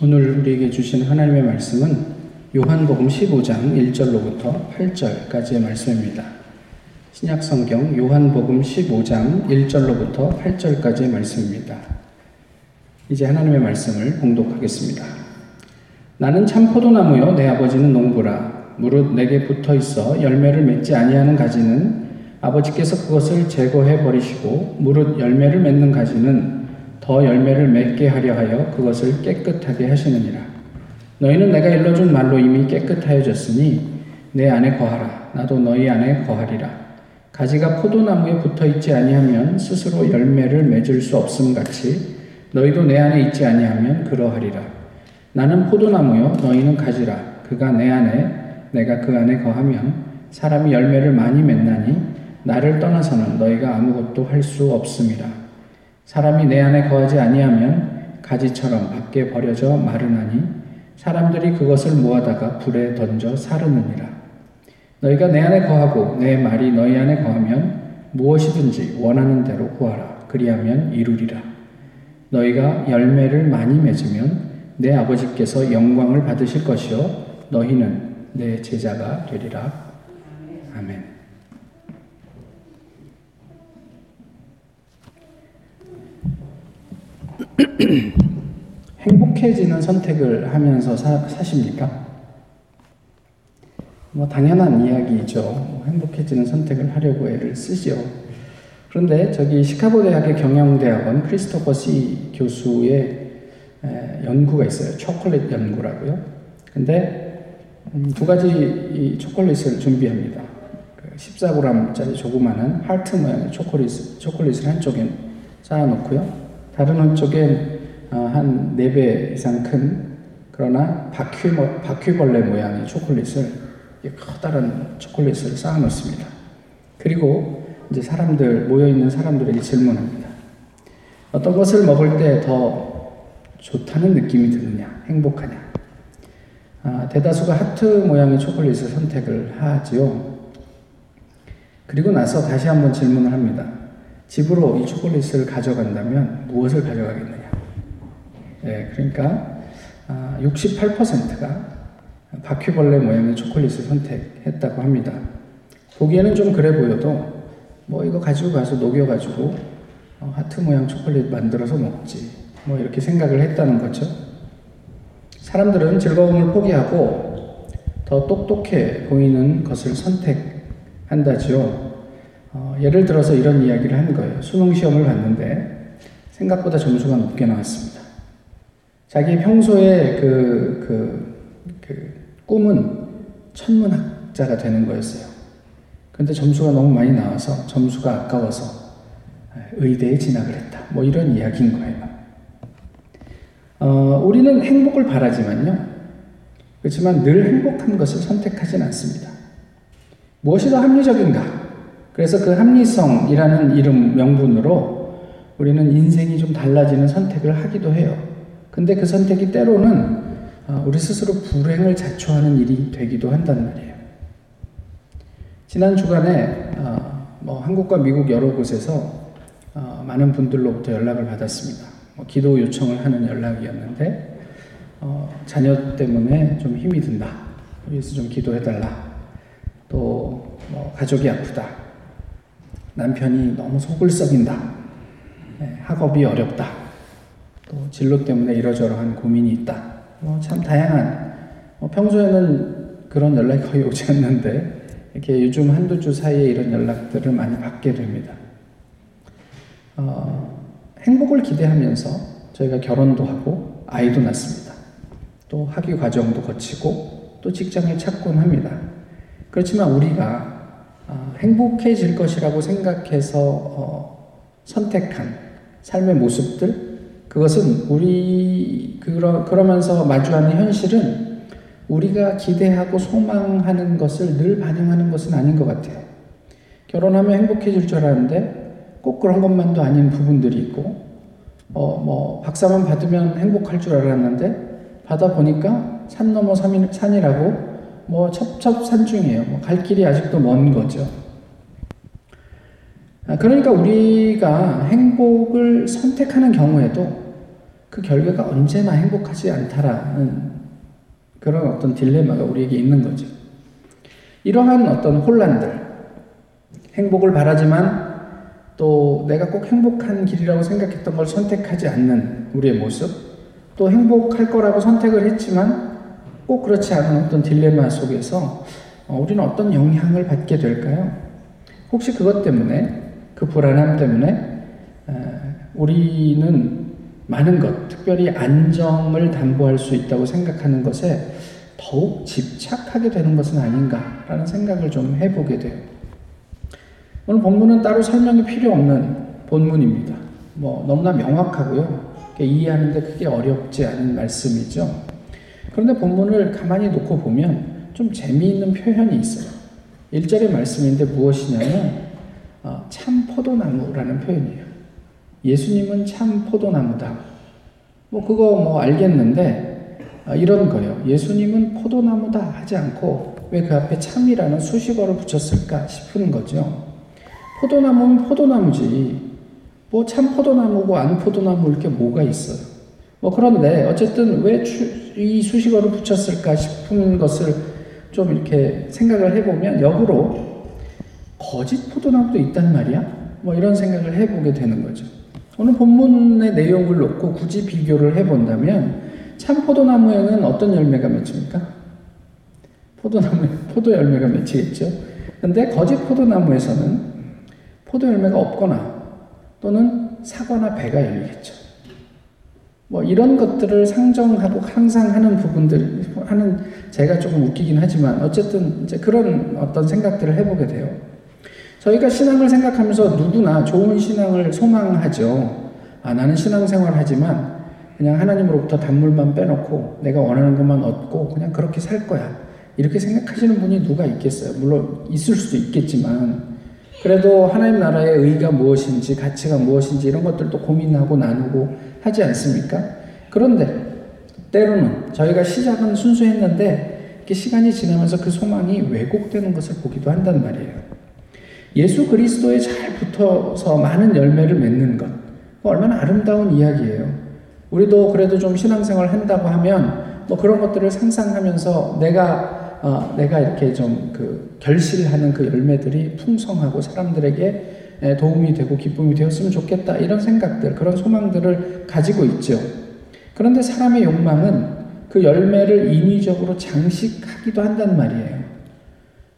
오늘 우리에게 주신 하나님의 말씀은 요한복음 15장 1절로부터 8절까지의 말씀입니다. 신약 성경 요한복음 15장 1절로부터 8절까지의 말씀입니다. 이제 하나님의 말씀을 봉독하겠습니다. 나는 참 포도나무요 내 아버지는 농부라 무릇 내게 붙어 있어 열매를 맺지 아니하는 가지는 아버지께서 그것을 제거해 버리시고 무릇 열매를 맺는 가지는 더 열매를 맺게 하려 하여 그것을 깨끗하게 하시느니라. 너희는 내가 일러준 말로 이미 깨끗하여졌으니 내 안에 거하라. 나도 너희 안에 거하리라. 가지가 포도나무에 붙어 있지 아니하면 스스로 열매를 맺을 수 없음 같이 너희도 내 안에 있지 아니하면 그러하리라. 나는 포도나무요 너희는 가지라. 그가 내 안에 내가 그 안에 거하면 사람이 열매를 많이 맺나니 나를 떠나서는 너희가 아무것도 할 수 없음이라. 사람이 내 안에 거하지 아니하면 가지처럼 밖에 버려져 마르나니 사람들이 그것을 모아다가 불에 던져 사르느니라. 너희가 내 안에 거하고 내 말이 너희 안에 거하면 무엇이든지 원하는 대로 구하라. 그리하면 이루리라. 너희가 열매를 많이 맺으면 내 아버지께서 영광을 받으실 것이요 너희는 내 제자가 되리라. 아멘. 행복해지는 선택을 하면서 사, 사십니까? 뭐 당연한 이야기죠. 뭐 행복해지는 선택을 하려고 애를 쓰죠. 그런데 저기 시카고 대학의 경영대학원 크리스토퍼 씨 교수의 에, 연구가 있어요. 초콜릿 연구라고요. 근데 음, 두 가지 초콜릿을 준비합니다. 14g짜리 그 조그마한 하트 모양의 초콜릿, 초콜릿을 한쪽에 쌓아놓고요. 다른 한쪽엔 어, 한 4배 이상 큰 그러나 바퀴, 바퀴벌레 모양의 초콜릿을 커다란 초콜릿을 쌓아 놓습니다. 그리고 이제 사람들 모여 있는 사람들에게 질문합니다. 어떤 것을 먹을 때 더 좋다는 느낌이 드느냐, 행복하냐? 아, 대다수가 하트 모양의 초콜릿을 선택을 하지요. 그리고 나서 다시 한번 질문을 합니다. 집으로 이 초콜릿을 가져간다면 무엇을 가져가겠느냐? 예, 그러니까 68%가 아, 바퀴벌레 모양의 초콜릿을 선택했다고 합니다. 보기에는 좀 그래 보여도 뭐 이거 가지고 가서 녹여가지고 어, 하트 모양 초콜릿 만들어서 먹지 뭐 이렇게 생각을 했다는 거죠. 사람들은 즐거움을 포기하고 더 똑똑해 보이는 것을 선택한다지요. 어, 예를 들어서 이런 이야기를 한 거예요. 수능 시험을 봤는데 생각보다 점수가 높게 나왔습니다. 자기 평소에 그, 그, 그 꿈은 천문학자가 되는 거였어요. 근데 점수가 너무 많이 나와서 점수가 아까워서 의대에 진학을 했다. 뭐 이런 이야기인 거예요. 어, 우리는 행복을 바라지만요. 그렇지만 늘 행복한 것을 선택하진 않습니다. 무엇이 더 합리적인가? 그래서 그 합리성이라는 이름 명분으로 우리는 인생이 좀 달라지는 선택을 하기도 해요. 근데 그 선택이 때로는 어, 우리 스스로 불행을 자초하는 일이 되기도 한단 말이에요. 지난 주간에 어, 뭐 한국과 미국 여러 곳에서 어, 많은 분들로부터 연락을 받았습니다. 뭐 기도 요청을 하는 연락이었는데 자녀 때문에 좀 힘이 든다. 위해서 좀 기도해달라. 또 뭐 가족이 아프다. 남편이 너무 속을 썩인다. 네, 학업이 어렵다. 또 진로 때문에 이러저러한 고민이 있다. 뭐 참 다양한, 뭐 평소에는 그런 연락이 거의 오지 않는데, 이렇게 요즘 한두 주 사이에 이런 연락들을 많이 받게 됩니다. 어, 행복을 기대하면서 저희가 결혼도 하고 아이도 낳습니다. 또 학위 과정도 거치고 또 직장을 찾곤 합니다. 그렇지만 우리가 어, 행복해질 것이라고 생각해서 어, 선택한 삶의 모습들, 그것은 우리, 그러, 그러면서 마주하는 현실은 우리가 기대하고 소망하는 것을 늘 반영하는 것은 아닌 것 같아요. 결혼하면 행복해질 줄 알았는데 꼭 그런 것만도 아닌 부분들이 있고, 어, 뭐, 박사만 받으면 행복할 줄 알았는데 받아보니까 산 넘어 산이라고 뭐 첩첩산중이에요. 뭐 갈 길이 아직도 먼 거죠. 아, 그러니까 우리가 행복을 선택하는 경우에도 그 결과가 언제나 행복하지 않다라는 그런 어떤 딜레마가 우리에게 있는 거죠. 이러한 어떤 혼란들, 행복을 바라지만 또 내가 꼭 행복한 길이라고 생각했던 걸 선택하지 않는 우리의 모습, 또 행복할 거라고 선택을 했지만 꼭 그렇지 않은 어떤 딜레마 속에서 어, 우리는 어떤 영향을 받게 될까요? 혹시 그것 때문에, 그 불안함 때문에 우리는 많은 것, 특별히 안정을 담보할 수 있다고 생각하는 것에 더욱 집착하게 되는 것은 아닌가라는 생각을 좀 해보게 돼요. 오늘 본문은 따로 설명이 필요 없는 본문입니다. 뭐 너무나 명확하고요. 이해하는데 크게 어렵지 않은 말씀이죠. 그런데 본문을 가만히 놓고 보면 좀 재미있는 표현이 있어요. 1절의 말씀인데 무엇이냐면 어, 참 포도나무라는 표현이에요. 예수님은 참 포도나무다. 뭐 그거 뭐 알겠는데 아, 이런 거예요. 예수님은 포도나무다 하지 않고 왜 그 앞에 참이라는 수식어를 붙였을까 싶은 거죠. 포도나무는 포도나무지. 뭐 참 포도나무고 안 포도나무일 게 뭐가 있어요. 뭐 그런데 어쨌든 왜 이 수식어를 붙였을까 싶은 것을 좀 이렇게 생각을 해보면 역으로 거짓 포도나무도 있단 말이야? 뭐 이런 생각을 해보게 되는 거죠. 오늘 본문의 내용을 놓고 굳이 비교를 해본다면 참 포도나무에는 어떤 열매가 맺힙니까? 포도나무 포도 열매가 맺히겠죠. 근데 거짓 포도나무에서는 포도 열매가 없거나 또는 사과나 배가 열리겠죠. 뭐 이런 것들을 상정하고 항상 하는 부분들 하는 제가 조금 웃기긴 하지만 어쨌든 이제 그런 어떤 생각들을 해보게 돼요. 저희가 신앙을 생각하면서 누구나 좋은 신앙을 소망하죠. 아, 나는 신앙생활 하지만 그냥 하나님으로부터 단물만 빼놓고 내가 원하는 것만 얻고 그냥 그렇게 살 거야. 이렇게 생각하시는 분이 누가 있겠어요? 물론 있을 수도 있겠지만 그래도 하나님 나라의 의가 무엇인지 가치가 무엇인지 이런 것들도 고민하고 나누고 하지 않습니까? 그런데 때로는 저희가 시작은 순수했는데 이렇게 시간이 지나면서 그 소망이 왜곡되는 것을 보기도 한단 말이에요. 예수 그리스도에 잘 붙어서 많은 열매를 맺는 것. 얼마나 아름다운 이야기예요. 우리도 그래도 좀 신앙생활 한다고 하면 뭐 그런 것들을 상상하면서 내가 어, 내가 이렇게 좀 그 결실하는 그 열매들이 풍성하고 사람들에게 도움이 되고 기쁨이 되었으면 좋겠다 이런 생각들 그런 소망들을 가지고 있죠. 그런데 사람의 욕망은 그 열매를 인위적으로 장식하기도 한단 말이에요.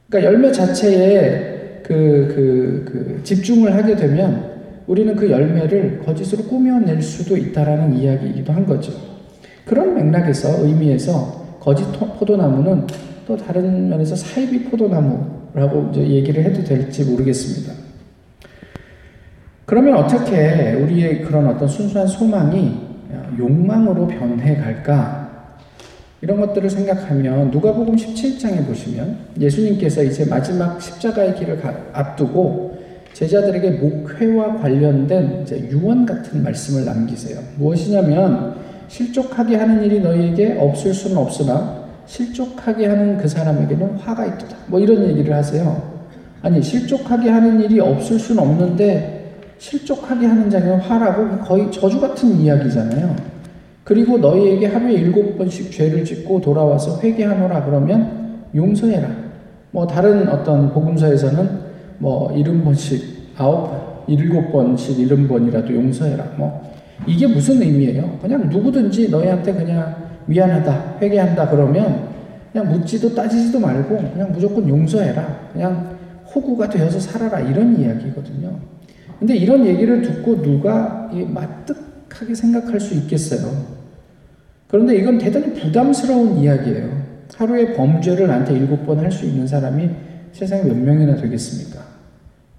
그러니까 열매 자체에 그, 그, 그 집중을 하게 되면 우리는 그 열매를 거짓으로 꾸며낼 수도 있다라는 이야기이기도 한 거죠. 그런 맥락에서 의미에서 거짓 포도나무는 또 다른 면에서 사이비 포도나무라고 얘기를 해도 될지 모르겠습니다. 그러면 어떻게 우리의 그런 어떤 순수한 소망이 욕망으로 변해 갈까? 이런 것들을 생각하면 누가복음 17장에 보시면 예수님께서 이제 마지막 십자가의 길을 앞두고 제자들에게 목회와 관련된 유언 같은 말씀을 남기세요. 무엇이냐면 실족하게 하는 일이 너희에게 없을 수는 없으나 실족하게 하는 그 사람에게는 화가 있도다. 뭐 이런 얘기를 하세요. 아니 실족하게 하는 일이 없을 수는 없는데 실족하게 하는 자에게 화라고 거의 저주 같은 이야기잖아요. 그리고 너희에게 하루에 일곱 번씩 죄를 짓고 돌아와서 회개하노라 그러면 용서해라. 뭐 다른 어떤 복음서에서는 뭐 일흔 번씩 아홉 일곱 번씩 일흔 번이라도 용서해라. 뭐 이게 무슨 의미예요? 그냥 누구든지 너희한테 그냥 미안하다, 회개한다 그러면 그냥 묻지도 따지지도 말고 그냥 무조건 용서해라. 그냥 호구가 되어서 살아라 이런 이야기거든요. 근데 이런 얘기를 듣고 누가 마뜩하게 생각할 수 있겠어요? 그런데 이건 대단히 부담스러운 이야기예요. 하루에 범죄를 나한테 일곱 번 할 수 있는 사람이 세상에 몇 명이나 되겠습니까?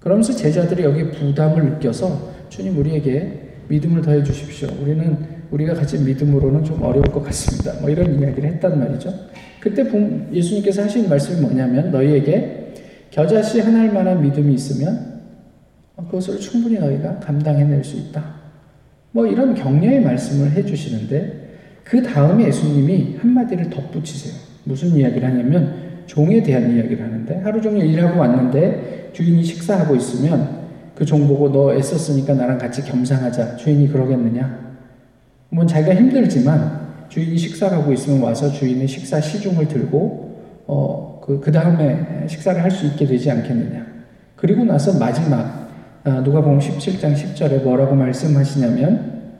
그러면서 제자들이 여기 부담을 느껴서 주님 우리에게 믿음을 더해 주십시오. 우리는 우리가 가진 믿음으로는 좀 어려울 것 같습니다. 뭐 이런 이야기를 했단 말이죠. 그때 예수님께서 하신 말씀이 뭐냐면 너희에게 겨자씨 하나일 만한 믿음이 있으면 그것을 충분히 너희가 감당해낼 수 있다. 뭐 이런 격려의 말씀을 해주시는데 그 다음에 예수님이 한마디를 덧붙이세요. 무슨 이야기를 하냐면 종에 대한 이야기를 하는데 하루 종일 일하고 왔는데 주인이 식사하고 있으면 그 종 보고 너 애썼으니까 나랑 같이 겸상하자. 주인이 그러겠느냐? 물론 자기가 힘들지만 주인이 식사를 하고 있으면 와서 주인의 식사 시중을 들고 어, 그, 그 다음에 식사를 할 수 있게 되지 않겠느냐. 그리고 나서 마지막 아, 누가복음 17장 10절에 뭐라고 말씀하시냐면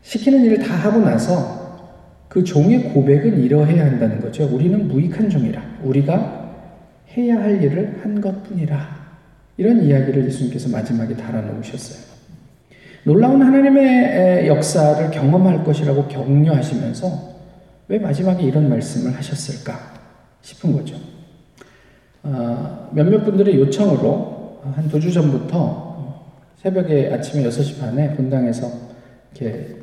시키는 일을 다 하고 나서 그 종의 고백은 이러해야 한다는 거죠. 우리는 무익한 종이라. 우리가 해야 할 일을 한 것뿐이라. 이런 이야기를 예수님께서 마지막에 달아놓으셨어요. 놀라운 하나님의 역사를 경험할 것이라고 격려하시면서 왜 마지막에 이런 말씀을 하셨을까 싶은 거죠. 어, 몇몇 분들의 요청으로 한 두 주 전부터 새벽에 아침에 6시 반에 본당에서 이렇게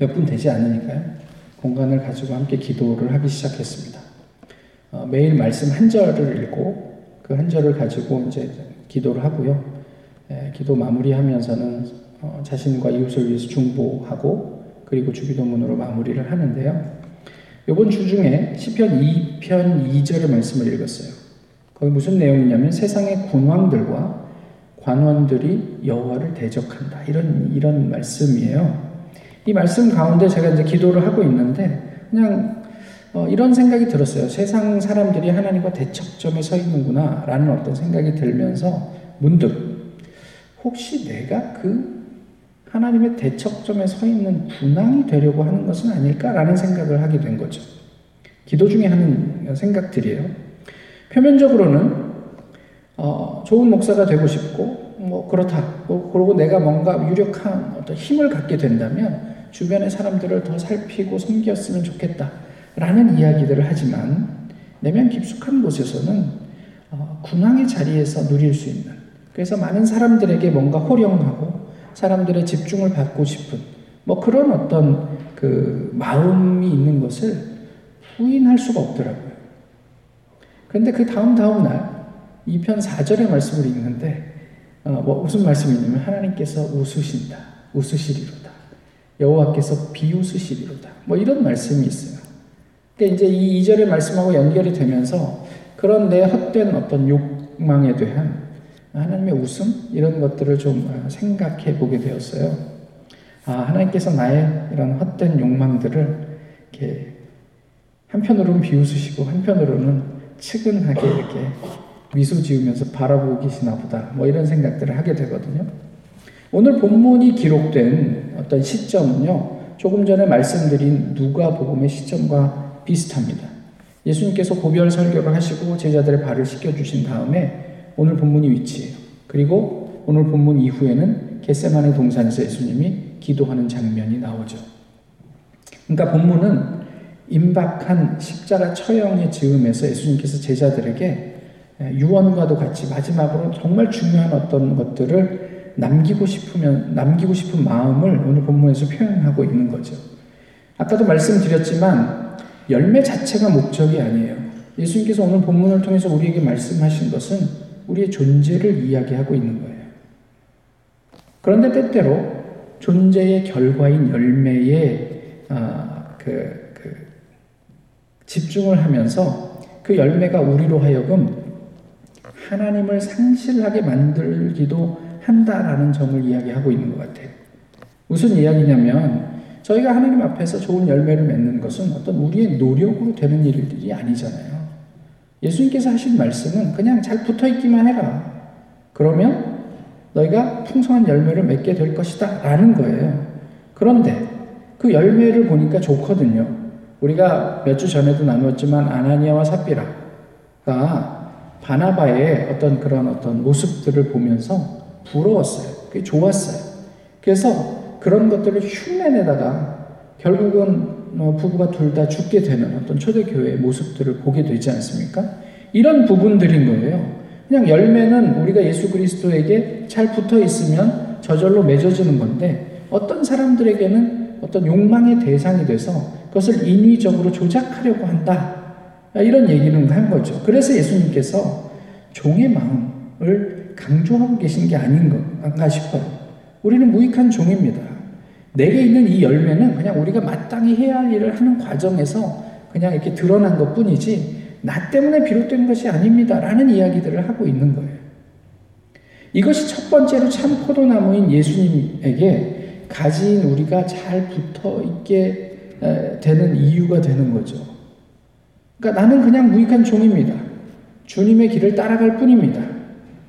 몇 분 되지 않으니까요. 공간을 가지고 함께 기도를 하기 시작했습니다. 어, 매일 말씀 한 절을 읽고 그 한 절을 가지고 이제 기도를 하고요. 예, 기도 마무리하면서는 어, 자신과 이웃을 위해서 중보하고 그리고 주기도문으로 마무리를 하는데요. 이번 주 중에 시편 2편 2절의 말씀을 읽었어요. 거기 무슨 내용이냐면 세상의 군왕들과 관원들이 여호와를 대적한다. 이런 이런 말씀이에요. 이 말씀 가운데 제가 이제 기도를 하고 있는데 그냥 어, 이런 생각이 들었어요. 세상 사람들이 하나님과 대척점에 서 있는구나라는 어떤 생각이 들면서 문득 혹시 내가 그 하나님의 대척점에 서 있는 군왕이 되려고 하는 것은 아닐까라는 생각을 하게 된 거죠. 기도 중에 하는 생각들이에요. 표면적으로는 어, 좋은 목사가 되고 싶고 뭐 그렇다. 뭐, 그리고 내가 뭔가 유력한 어떤 힘을 갖게 된다면 주변의 사람들을 더 살피고 섬겼으면 좋겠다 라는 이야기들을 하지만 내면 깊숙한 곳에서는 어, 군왕의 자리에서 누릴 수 있는 그래서 많은 사람들에게 뭔가 호령하고 사람들의 집중을 받고 싶은 뭐 그런 어떤 그 마음이 있는 것을 부인할 수가 없더라고요. 그런데 그 다음 다음 날 2편 4절의 말씀을 읽는데 어, 뭐 무슨 말씀이 있냐면 하나님께서 웃으신다. 웃으시리로다. 여호와께서 비웃으시리로다. 뭐 이런 말씀이 있어요. 그러니까 이제 이 2절의 말씀하고 연결이 되면서 그런 내 헛된 어떤 욕망에 대한 하나님의 웃음 이런 것들을 좀 어, 생각해 보게 되었어요. 아, 하나님께서 나의 이런 헛된 욕망들을 이렇게 한편으로는 비웃으시고 한편으로는 측은하게 이렇게 미소 지으면서 바라보고 계시나 보다. 뭐 이런 생각들을 하게 되거든요. 오늘 본문이 기록된 어떤 시점은요. 조금 전에 말씀드린 누가복음의 시점과 비슷합니다. 예수님께서 고별 설교를 하시고 제자들의 발을 씻겨 주신 다음에 오늘 본문이 위치해요. 그리고 오늘 본문 이후에는 겟세만의 동산에서 예수님이 기도하는 장면이 나오죠. 그러니까 본문은 임박한 십자가 처형의 즈음에서 예수님께서 제자들에게 유언과도 같이 마지막으로 정말 중요한 어떤 것들을 남기고 싶으면 남기고 싶은 마음을 오늘 본문에서 표현하고 있는 거죠. 아까도 말씀드렸지만 열매 자체가 목적이 아니에요. 예수님께서 오늘 본문을 통해서 우리에게 말씀하신 것은 우리의 존재를 이야기하고 있는 거예요. 그런데 때때로 존재의 결과인 열매에 아, 그, 그 집중을 하면서 그 열매가 우리로 하여금 하나님을 상실하게 만들기도 한다라는 점을 이야기하고 있는 것 같아요. 무슨 이야기냐면 저희가 하나님 앞에서 좋은 열매를 맺는 것은 어떤 우리의 노력으로 되는 일들이 아니잖아요. 예수님께서 하신 말씀은 그냥 잘 붙어 있기만 해라. 그러면 너희가 풍성한 열매를 맺게 될 것이다. 라는 거예요. 그런데 그 열매를 보니까 좋거든요. 우리가 몇 주 전에도 나누었지만 아나니아와 삽비라가 바나바의 어떤 그런 어떤 모습들을 보면서 부러웠어요. 그게 좋았어요. 그래서 그런 것들을 흉내내다가 결국은 어, 부부가 둘 다 죽게 되는 어떤 초대교회의 모습들을 보게 되지 않습니까? 이런 부분들인 거예요. 그냥 열매는 우리가 예수 그리스도에게 잘 붙어 있으면 저절로 맺어지는 건데 어떤 사람들에게는 어떤 욕망의 대상이 돼서 그것을 인위적으로 조작하려고 한다. 이런 얘기는 한 거죠. 그래서 예수님께서 종의 마음을 강조하고 계신 게 아닌가 싶어요. 우리는 무익한 종입니다. 내게 있는 이 열매는 그냥 우리가 마땅히 해야 할 일을 하는 과정에서 그냥 이렇게 드러난 것 뿐이지, 나 때문에 비롯된 것이 아닙니다. 라는 이야기들을 하고 있는 거예요. 이것이 첫 번째로 참 포도나무인 예수님에게 가진 우리가 잘 붙어 있게 되는 이유가 되는 거죠. 그러니까 나는 그냥 무익한 종입니다. 주님의 길을 따라갈 뿐입니다.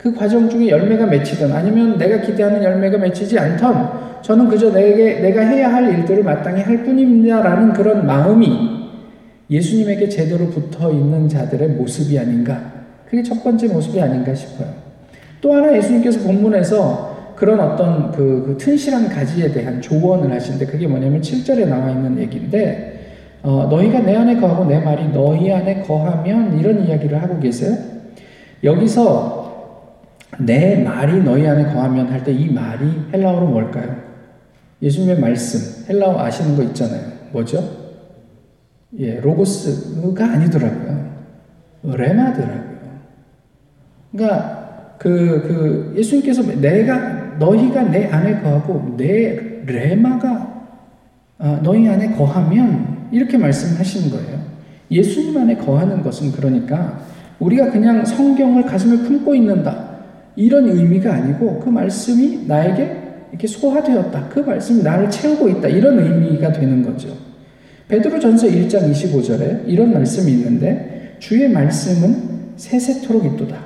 그 과정 중에 열매가 맺히든 아니면 내가 기대하는 열매가 맺히지 않던 저는 그저 내게 내가 해야 할 일들을 마땅히 할 뿐입니다라는 그런 마음이 예수님에게 제대로 붙어 있는 자들의 모습이 아닌가. 그게 첫 번째 모습이 아닌가 싶어요. 또 하나 예수님께서 본문에서 그런 어떤 그, 그 튼실한 가지에 대한 조언을 하시는데 그게 뭐냐면 7절에 나와 있는 얘기인데 어, 너희가 내 안에 거하고 내 말이 너희 안에 거하면 이런 이야기를 하고 계세요. 여기서 내 말이 너희 안에 거하면 할 때 이 말이 헬라어로 뭘까요? 예수님의 말씀 헬라어 아시는 거 있잖아요. 뭐죠? 예, 로고스가 아니더라고요. 레마더라고요. 그러니까 그, 그 예수님께서 내가 너희가 내 안에 거하고 내 레마가 어, 너희 안에 거하면 이렇게 말씀하시는 거예요. 예수님 안에 거하는 것은 그러니까 우리가 그냥 성경을 가슴에 품고 있는다. 이런 의미가 아니고 그 말씀이 나에게 이렇게 소화되었다. 그 말씀이 나를 채우고 있다. 이런 의미가 되는 거죠. 베드로 전서 1장 25절에 이런 말씀이 있는데 주의 말씀은 세세토록 있도다.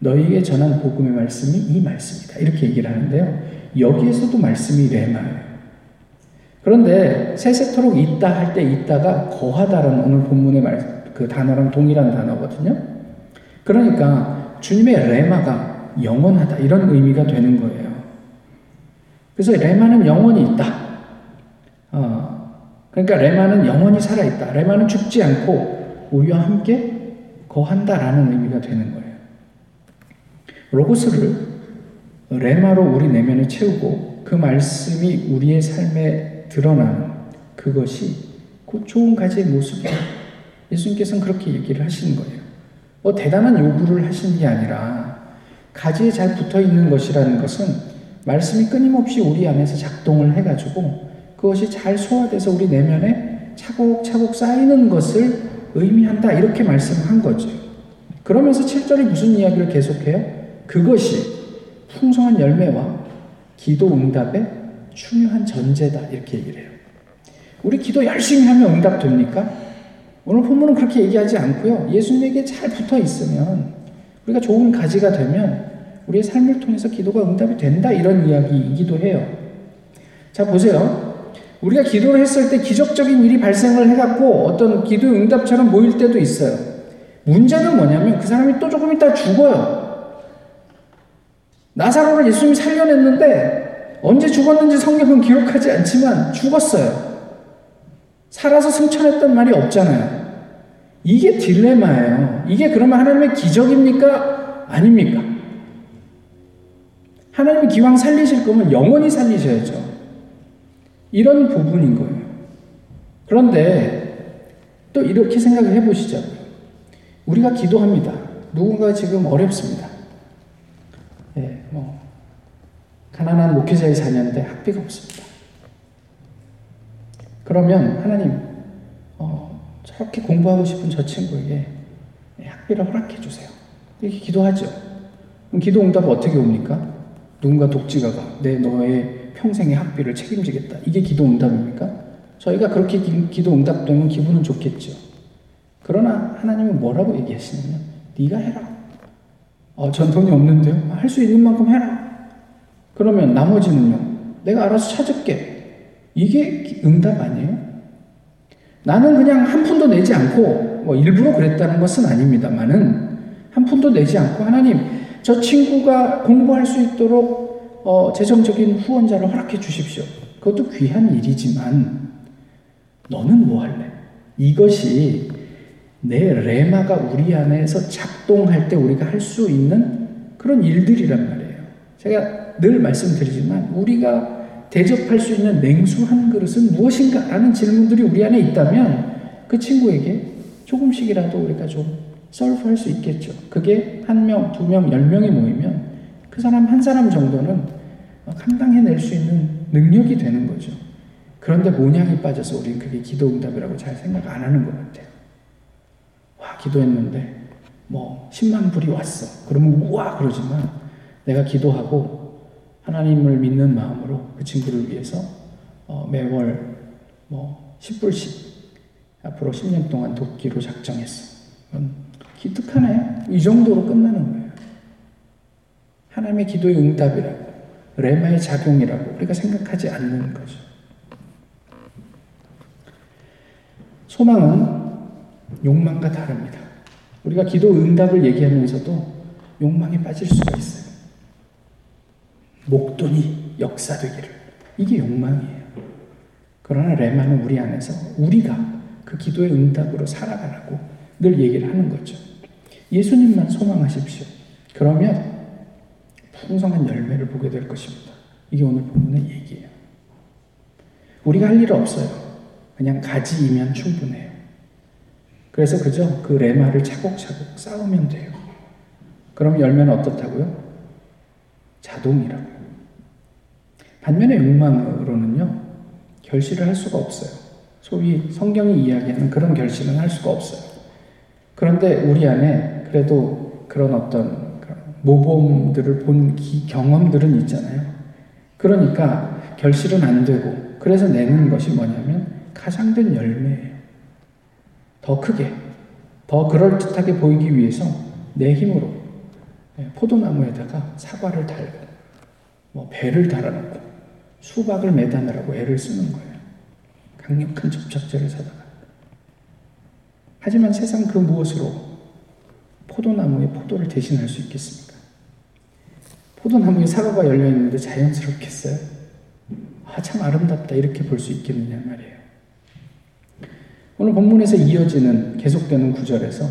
너희에게 전한 복음의 말씀이 이 말씀이다. 이렇게 얘기를 하는데요. 여기에서도 말씀이 레마예요. 그런데 세세토록 있다 할 때 있다가 거하다라는 오늘 본문의 말, 그 단어랑 동일한 단어거든요. 그러니까 주님의 레마가 영원하다 이런 의미가 되는 거예요. 그래서 레마는 영원히 있다. 어, 그러니까 레마는 영원히 살아있다. 레마는 죽지 않고 우리와 함께 거한다라는 의미가 되는 거예요. 로고스를 레마로 우리 내면을 채우고 그 말씀이 우리의 삶에 드러나는 그것이 곧 좋은 가지의 모습이에요. 예수님께서는 그렇게 얘기를 하시는 거예요. 뭐 대단한 요구를 하신 게 아니라 가지에 잘 붙어 있는 것이라는 것은 말씀이 끊임없이 우리 안에서 작동을 해가지고 그것이 잘 소화돼서 우리 내면에 차곡차곡 쌓이는 것을 의미한다. 이렇게 말씀한 거죠. 그러면서 7절이 무슨 이야기를 계속해요? 그것이 풍성한 열매와 기도 응답의 중요한 전제다. 이렇게 얘기를 해요. 우리 기도 열심히 하면 응답됩니까? 오늘 본문은 그렇게 얘기하지 않고요. 예수님에게 잘 붙어 있으면 우리가 좋은 가지가 되면 우리의 삶을 통해서 기도가 응답이 된다. 이런 이야기이기도 해요. 자, 보세요. 우리가 기도를 했을 때 기적적인 일이 발생을 해갖고 어떤 기도 응답처럼 모일 때도 있어요. 문제는 뭐냐면 그 사람이 또 조금 있다 죽어요. 나사로를 예수님이 살려냈는데 언제 죽었는지 성경은 기록하지 않지만 죽었어요. 살아서 승천했던 말이 없잖아요. 이게 딜레마예요. 이게 그러면 하나님의 기적입니까? 아닙니까? 하나님이 기왕 살리실 거면 영원히 살리셔야죠. 이런 부분인 거예요. 그런데 또 이렇게 생각을 해보시죠. 우리가 기도합니다. 누군가 지금 어렵습니다. 예, 뭐, 가난한 목회자의 자녀인데 학비가 없습니다. 그러면 하나님, 어, 저렇게 공부하고 싶은 저 친구에게 학비를 허락해 주세요. 이렇게 기도하죠. 기도 응답은 어떻게 옵니까? 누군가 독지가 가 내 너의 평생의 학비를 책임지겠다. 이게 기도 응답입니까? 저희가 그렇게 기, 도 응답되면 기분은 좋겠죠. 그러나 하나님은 뭐라고 얘기하시냐면 네가 해라. 어, 전 돈이 없는데요. 할 수 있는 만큼 해라. 그러면 나머지는요? 내가 알아서 찾을게. 이게 응답 아니에요? 나는 그냥 한 푼도 내지 않고, 뭐 일부러 그랬다는 것은 아닙니다만은, 한 푼도 내지 않고, 하나님, 저 친구가 공부할 수 있도록, 어, 재정적인 후원자를 허락해 주십시오. 그것도 귀한 일이지만, 너는 뭐 할래? 이것이 내 레마가 우리 안에서 작동할 때 우리가 할 수 있는 그런 일들이란 말이에요. 제가 늘 말씀드리지만 우리가 대접할 수 있는 냉수 한 그릇은 무엇인가? 라는 질문들이 우리 안에 있다면 그 친구에게 조금씩이라도 우리가 좀 서브할 수 있겠죠. 그게 한 명, 두 명, 열 명이 모이면 그 사람 한 사람 정도는 감당해낼 수 있는 능력이 되는 거죠. 그런데 모양이 빠져서 우리는 그게 기도 응답이라고 잘 생각 안 하는 것 같아요. 와, 기도했는데 뭐 10만 불이 왔어. 그러면 우와 그러지만 내가 기도하고 하나님을 믿는 마음으로 그 친구를 위해서 어, 매월 뭐 10불씩 앞으로 10년 동안 돕기로 작정했어. 기특하네. 이 정도로 끝나는 거예요. 하나님의 기도의 응답이라고, 레마의 작용이라고 우리가 생각하지 않는 거죠. 소망은 욕망과 다릅니다. 우리가 기도 응답을 얘기하면서도 욕망에 빠질 수가 있어요. 목돈이 역사되기를. 이게 욕망이에요. 그러나 레마는 우리 안에서 우리가 그 기도의 응답으로 살아가라고 늘 얘기를 하는 거죠. 예수님만 소망하십시오. 그러면 풍성한 열매를 보게 될 것입니다. 이게 오늘 본문의 얘기예요. 우리가 할일 없어요. 그냥 가지이면 충분해요. 그래서 그저 그 레마를 차곡차곡 쌓으면 돼요. 그럼 열매는 어떻다고요? 자동이라고. 반면에 욕망으로는요, 결실을 할 수가 없어요. 소위 성경이 이야기하는 그런 결실은 할 수가 없어요. 그런데 우리 안에 그래도 그런 어떤 모범들을 본 경험들은 있잖아요. 그러니까 결실은 안 되고 그래서 내는 것이 뭐냐면 가장된 열매예요. 더 크게, 더 그럴듯하게 보이기 위해서 내 힘으로 예, 포도나무에다가 사과를 달고 뭐 배를 달아놓고 수박을 매다느라고 애를 쓰는 거예요. 강력한 접착제를 사다가. 하지만 세상 그 무엇으로 포도나무에 포도를 대신할 수 있겠습니까? 포도나무에 사과가 열려있는데 자연스럽겠어요? 아, 참 아름답다. 이렇게 볼 수 있겠느냐 말이에요. 오늘 본문에서 이어지는 계속되는 구절에서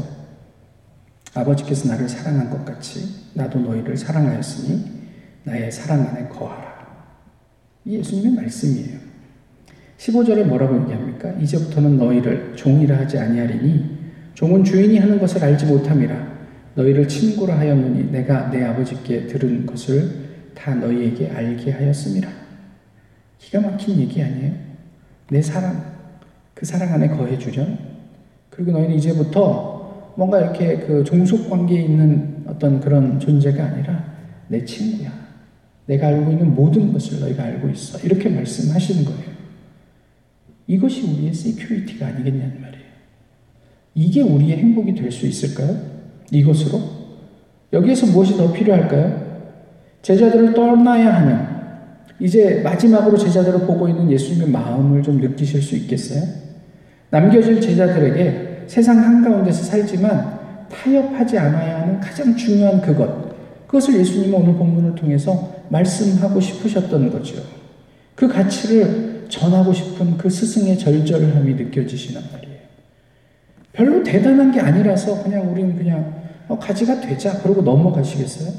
아버지께서 나를 사랑한 것 같이 나도 너희를 사랑하였으니 나의 사랑 안에 거하라. 이 예수님의 말씀이에요. 15절에 뭐라고 얘기합니까? 이제부터는 너희를 종이라 하지 아니하리니 종은 주인이 하는 것을 알지 못함이라 너희를 친구라 하였느니 내가 내 아버지께 들은 것을 다 너희에게 알게 하였음이라. 기가 막힌 얘기 아니에요? 내 사랑, 그 사랑 안에 거해 주렴. 그리고 너희는 이제부터 뭔가 이렇게 그 종속 관계에 있는 어떤 그런 존재가 아니라 내 친구야. 내가 알고 있는 모든 것을 너희가 알고 있어. 이렇게 말씀하시는 거예요. 이것이 우리의 security가 아니겠냐는 말이에요. 이게 우리의 행복이 될 수 있을까요? 이것으로? 여기에서 무엇이 더 필요할까요? 제자들을 떠나야 하는, 이제 마지막으로 제자들을 보고 있는 예수님의 마음을 좀 느끼실 수 있겠어요? 남겨질 제자들에게 세상 한가운데서 살지만 타협하지 않아야 하는 가장 중요한 그것, 그것을 예수님은 오늘 본문을 통해서 말씀하고 싶으셨던 거죠. 그 가치를 전하고 싶은 그 스승의 절절함이 느껴지시단 말이에요. 별로 대단한 게 아니라서 그냥 우리는 그냥 어, 가지가 되자 그러고 넘어가시겠어요?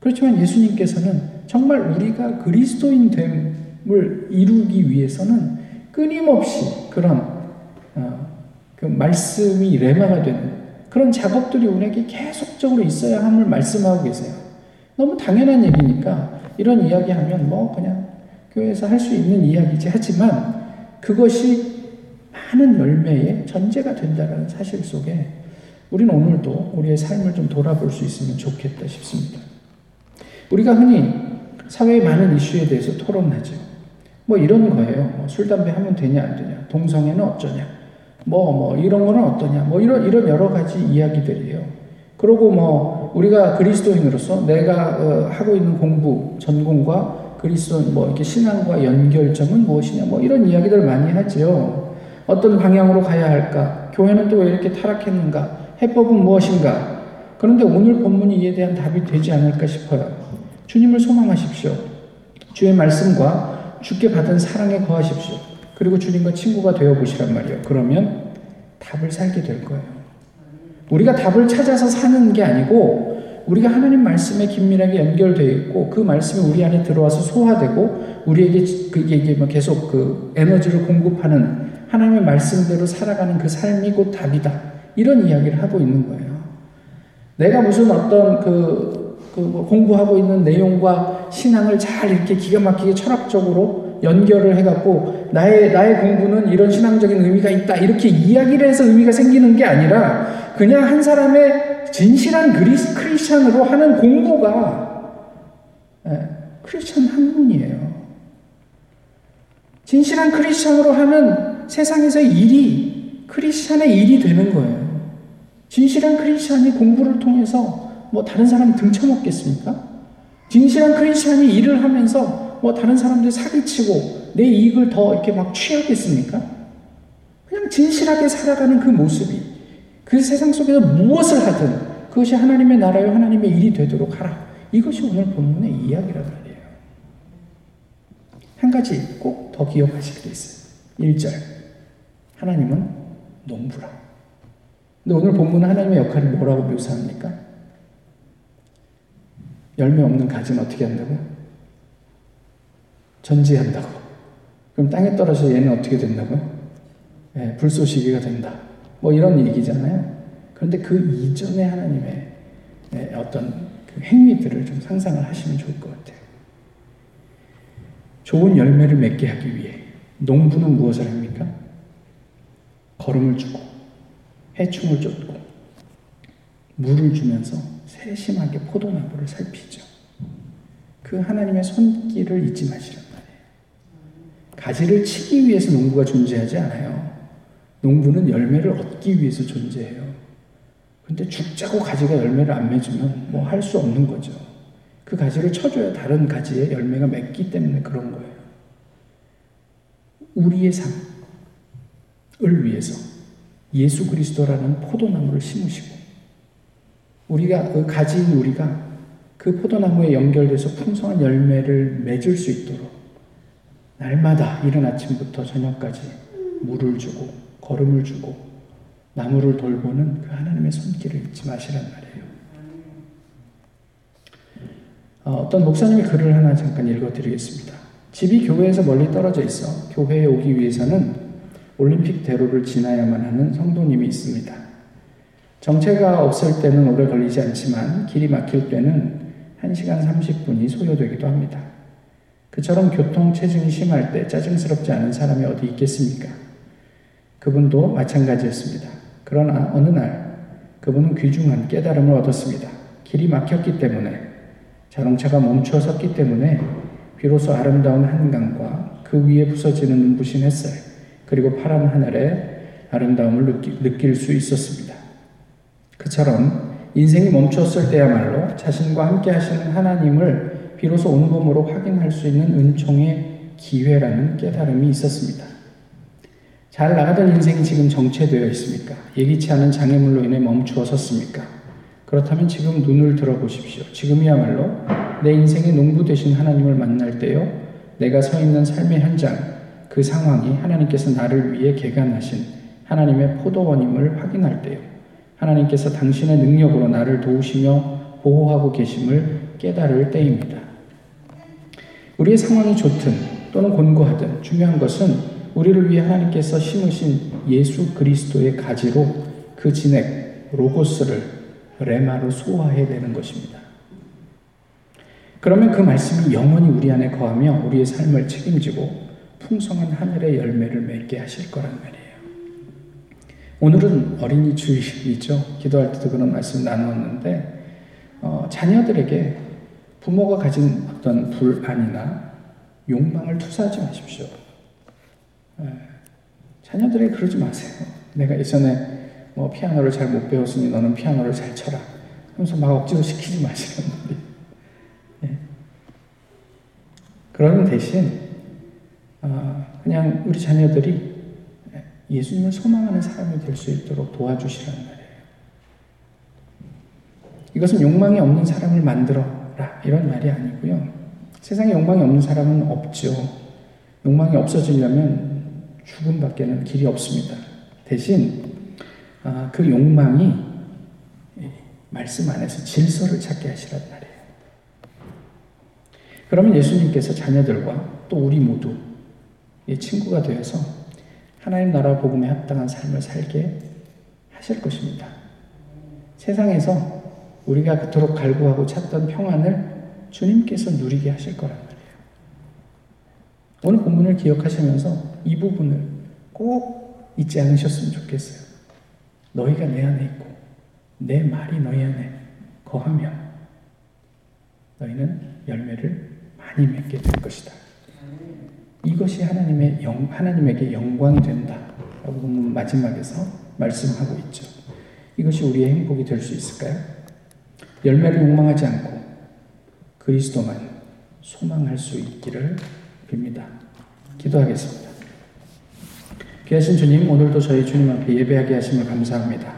그렇지만 예수님께서는 정말 우리가 그리스도인 됨을 이루기 위해서는 끊임없이 그런 어, 그 말씀이 레마가 되는 그런 작업들이 우리에게 계속적으로 있어야 함을 말씀하고 계세요. 너무 당연한 얘기니까 이런 이야기하면 뭐 그냥 교회에서 할 수 있는 이야기지 하지만 그것이 많은 열매의 전제가 된다는 사실 속에 우리는 오늘도 우리의 삶을 좀 돌아볼 수 있으면 좋겠다 싶습니다. 우리가 흔히 사회의 많은 이슈에 대해서 토론하죠. 뭐 이런 거예요. 뭐 술 담배 하면 되냐 안 되냐. 동성애는 어쩌냐. 뭐, 뭐, 이런 거는 어떠냐. 뭐, 이런, 이런 여러 가지 이야기들이에요. 그리고 뭐, 우리가 그리스도인으로서 내가 어, 하고 있는 공부, 전공과 그리스도 뭐 이렇게 신앙과 연결점은 무엇이냐 뭐 이런 이야기들 많이 하죠. 어떤 방향으로 가야 할까? 교회는 또 왜 이렇게 타락했는가? 해법은 무엇인가? 그런데 오늘 본문이 이에 대한 답이 되지 않을까 싶어요. 주님을 소망하십시오. 주의 말씀과 주께 받은 사랑에 거하십시오. 그리고 주님과 친구가 되어 보시란 말이에요. 그러면 답을 살게 될 거예요. 우리가 답을 찾아서 사는 게 아니고 우리가 하나님 말씀에 긴밀하게 연결되어 있고 그 말씀이 우리 안에 들어와서 소화되고 우리에게 뭐 계속 그 에너지를 공급하는 하나님의 말씀대로 살아가는 그 삶이 곧 답이다. 이런 이야기를 하고 있는 거예요. 내가 무슨 어떤 그, 그 뭐 공부하고 있는 내용과 신앙을 잘 이렇게 기가 막히게 철학적으로 연결을 해갖고 나의, 나의 공부는 이런 신앙적인 의미가 있다. 이렇게 이야기를 해서 의미가 생기는 게 아니라 그냥 한 사람의 진실한 그리스 크리스천으로 하는 공부가 예, 크리스천 학문이에요. 진실한 크리스천으로 하는 세상에서 일이 크리스천의 일이 되는 거예요. 진실한 크리스천이 공부를 통해서 뭐 다른 사람 등쳐먹겠습니까? 진실한 크리스천이 일을 하면서 뭐 다른 사람들 사기치고 내 이익을 더 이렇게 막 취하겠습니까? 그냥 진실하게 살아가는 그 모습이 그 세상 속에서 무엇을 하든 그것이 하나님의 나라요 하나님의 일이 되도록 하라. 이것이 오늘 본문의 이야기란 말이에요. 한 가지 꼭 더 기억하실 게 있어요. 1절. 하나님은 농부라. 근데 오늘 본문은 하나님의 역할을 뭐라고 묘사합니까? 열매 없는 가지는 어떻게 한다고요? 전지한다고. 그럼 땅에 떨어져 얘는 어떻게 된다고요? 네, 불쏘시개가 된다. 뭐 이런 얘기잖아요. 그런데 그 이전에 하나님의 네, 어떤 그 행위들을 좀 상상을 하시면 좋을 것 같아요. 좋은 열매를 맺게 하기 위해 농부는 무엇을 합니까? 걸음을 주고 해충을 쫓고 물을 주면서 세심하게 포도나무를 살피죠. 그 하나님의 손길을 잊지 마시란 말이에요. 가지를 치기 위해서 농부가 존재하지 않아요. 농부는 열매를 얻기 위해서 존재해요. 근데 죽자고 가지가 열매를 안 맺으면 뭐 할 수 없는 거죠. 그 가지를 쳐줘야 다른 가지에 열매가 맺기 때문에 그런 거예요. 우리의 삶을 위해서 예수 그리스도라는 포도나무를 심으시고 우리가 그 가지인 우리가 그 포도나무에 연결돼서 풍성한 열매를 맺을 수 있도록 날마다 이른 아침부터 저녁까지 물을 주고 걸음을 주고 나무를 돌보는 그 하나님의 손길을 잊지 마시란 말이에요. 어, 어떤 목사님이 글을 하나 잠깐 읽어드리겠습니다. 집이 교회에서 멀리 떨어져 있어 교회에 오기 위해서는 올림픽 대로를 지나야만 하는 성도님이 있습니다. 정체가 없을 때는 오래 걸리지 않지만 길이 막힐 때는 1시간 30분이 소요되기도 합니다. 그처럼 교통 체증이 심할 때 짜증스럽지 않은 사람이 어디 있겠습니까? 그분도 마찬가지였습니다. 그러나 어느 날 그분은 귀중한 깨달음을 얻었습니다. 길이 막혔기 때문에 자동차가 멈춰 섰기 때문에 비로소 아름다운 한강과 그 위에 부서지는 눈부신 햇살 그리고 파란 하늘의 아름다움을 느낄 수 있었습니다. 그처럼 인생이 멈췄을 때야말로 자신과 함께 하시는 하나님을 비로소 온몸으로 확인할 수 있는 은총의 기회라는 깨달음이 있었습니다. 잘 나가던 인생이 지금 정체되어 있습니까? 예기치 않은 장애물로 인해 멈추어 섰습니까? 그렇다면 지금 눈을 들어보십시오. 지금이야말로 내 인생의 농부 되신 하나님을 만날 때요. 내가 서 있는 삶의 현장, 그 상황이 하나님께서 나를 위해 개간하신 하나님의 포도원임을 확인할 때요. 하나님께서 당신의 능력으로 나를 도우시며 보호하고 계심을 깨달을 때입니다. 우리의 상황이 좋든 또는 곤고하든 중요한 것은 우리를 위해 하나님께서 심으신 예수 그리스도의 가지로 그 진액, 로고스를 레마로 소화해내는 것입니다. 그러면 그 말씀이 영원히 우리 안에 거하며 우리의 삶을 책임지고 풍성한 하늘의 열매를 맺게 하실 거란 말이에요. 오늘은 어린이 주일이죠. 기도할 때도 그런 말씀 나누었는데, 어, 자녀들에게 부모가 가진 어떤 불안이나 욕망을 투사하지 마십시오. 예. 자녀들에게 그러지 마세요. 내가 예전에 뭐 피아노를 잘 못 배웠으니 너는 피아노를 잘 쳐라. 하면서 막 억지로 시키지 마시는 말이 예. 그러는 대신 어, 그냥 우리 자녀들이 예수님을 소망하는 사람이 될 수 있도록 도와주시라는 말이에요. 이것은 욕망이 없는 사람을 만들어라 이런 말이 아니고요. 세상에 욕망이 없는 사람은 없죠. 욕망이 없어지려면 죽음밖에는 길이 없습니다. 대신 아, 그 욕망이 말씀 안에서 질서를 찾게 하시란 말이에요. 그러면 예수님께서 자녀들과 또 우리 모두 친구가 되어서 하나님 나라 복음에 합당한 삶을 살게 하실 것입니다. 세상에서 우리가 그토록 갈구하고 찾던 평안을 주님께서 누리게 하실 거란 말이에요. 오늘 본문을 기억하시면서 이 부분을 꼭 잊지 않으셨으면 좋겠어요. 너희가 내 안에 있고 내 말이 너희 안에 거하면 너희는 열매를 많이 맺게 될 것이다. 이것이 하나님의 영, 하나님에게 영광이 된다. 라고 본문 마지막에서 말씀하고 있죠. 이것이 우리의 행복이 될 수 있을까요? 열매를 욕망하지 않고 그리스도만 소망할 수 있기를 빕니다. 기도하겠습니다. 귀하신 주님, 오늘도 저희 주님 앞에 예배하게 하심을 감사합니다.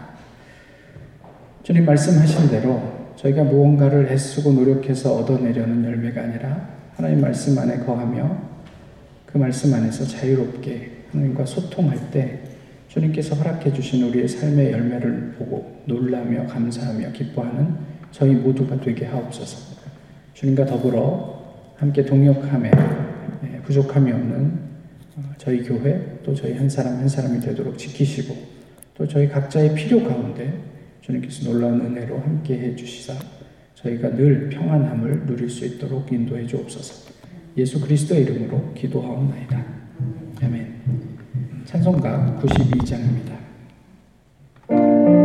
주님 말씀하신 대로 저희가 무언가를 애쓰고 노력해서 얻어내려는 열매가 아니라 하나님 말씀 안에 거하며 그 말씀 안에서 자유롭게 하나님과 소통할 때 주님께서 허락해 주신 우리의 삶의 열매를 보고 놀라며 감사하며 기뻐하는 저희 모두가 되게 하옵소서. 주님과 더불어 함께 동역함에 예, 부족함이 없는 어, 저희 교회 또 저희 한 사람 한 사람이 되도록 지키시고 또 저희 각자의 필요 가운데 주님께서 놀라운 은혜로 함께 해 주시사 저희가 늘 평안함을 누릴 수 있도록 인도해 주옵소서. 예수 그리스도의 이름으로 기도하옵나이다. 아멘. 찬송가 92장입니다.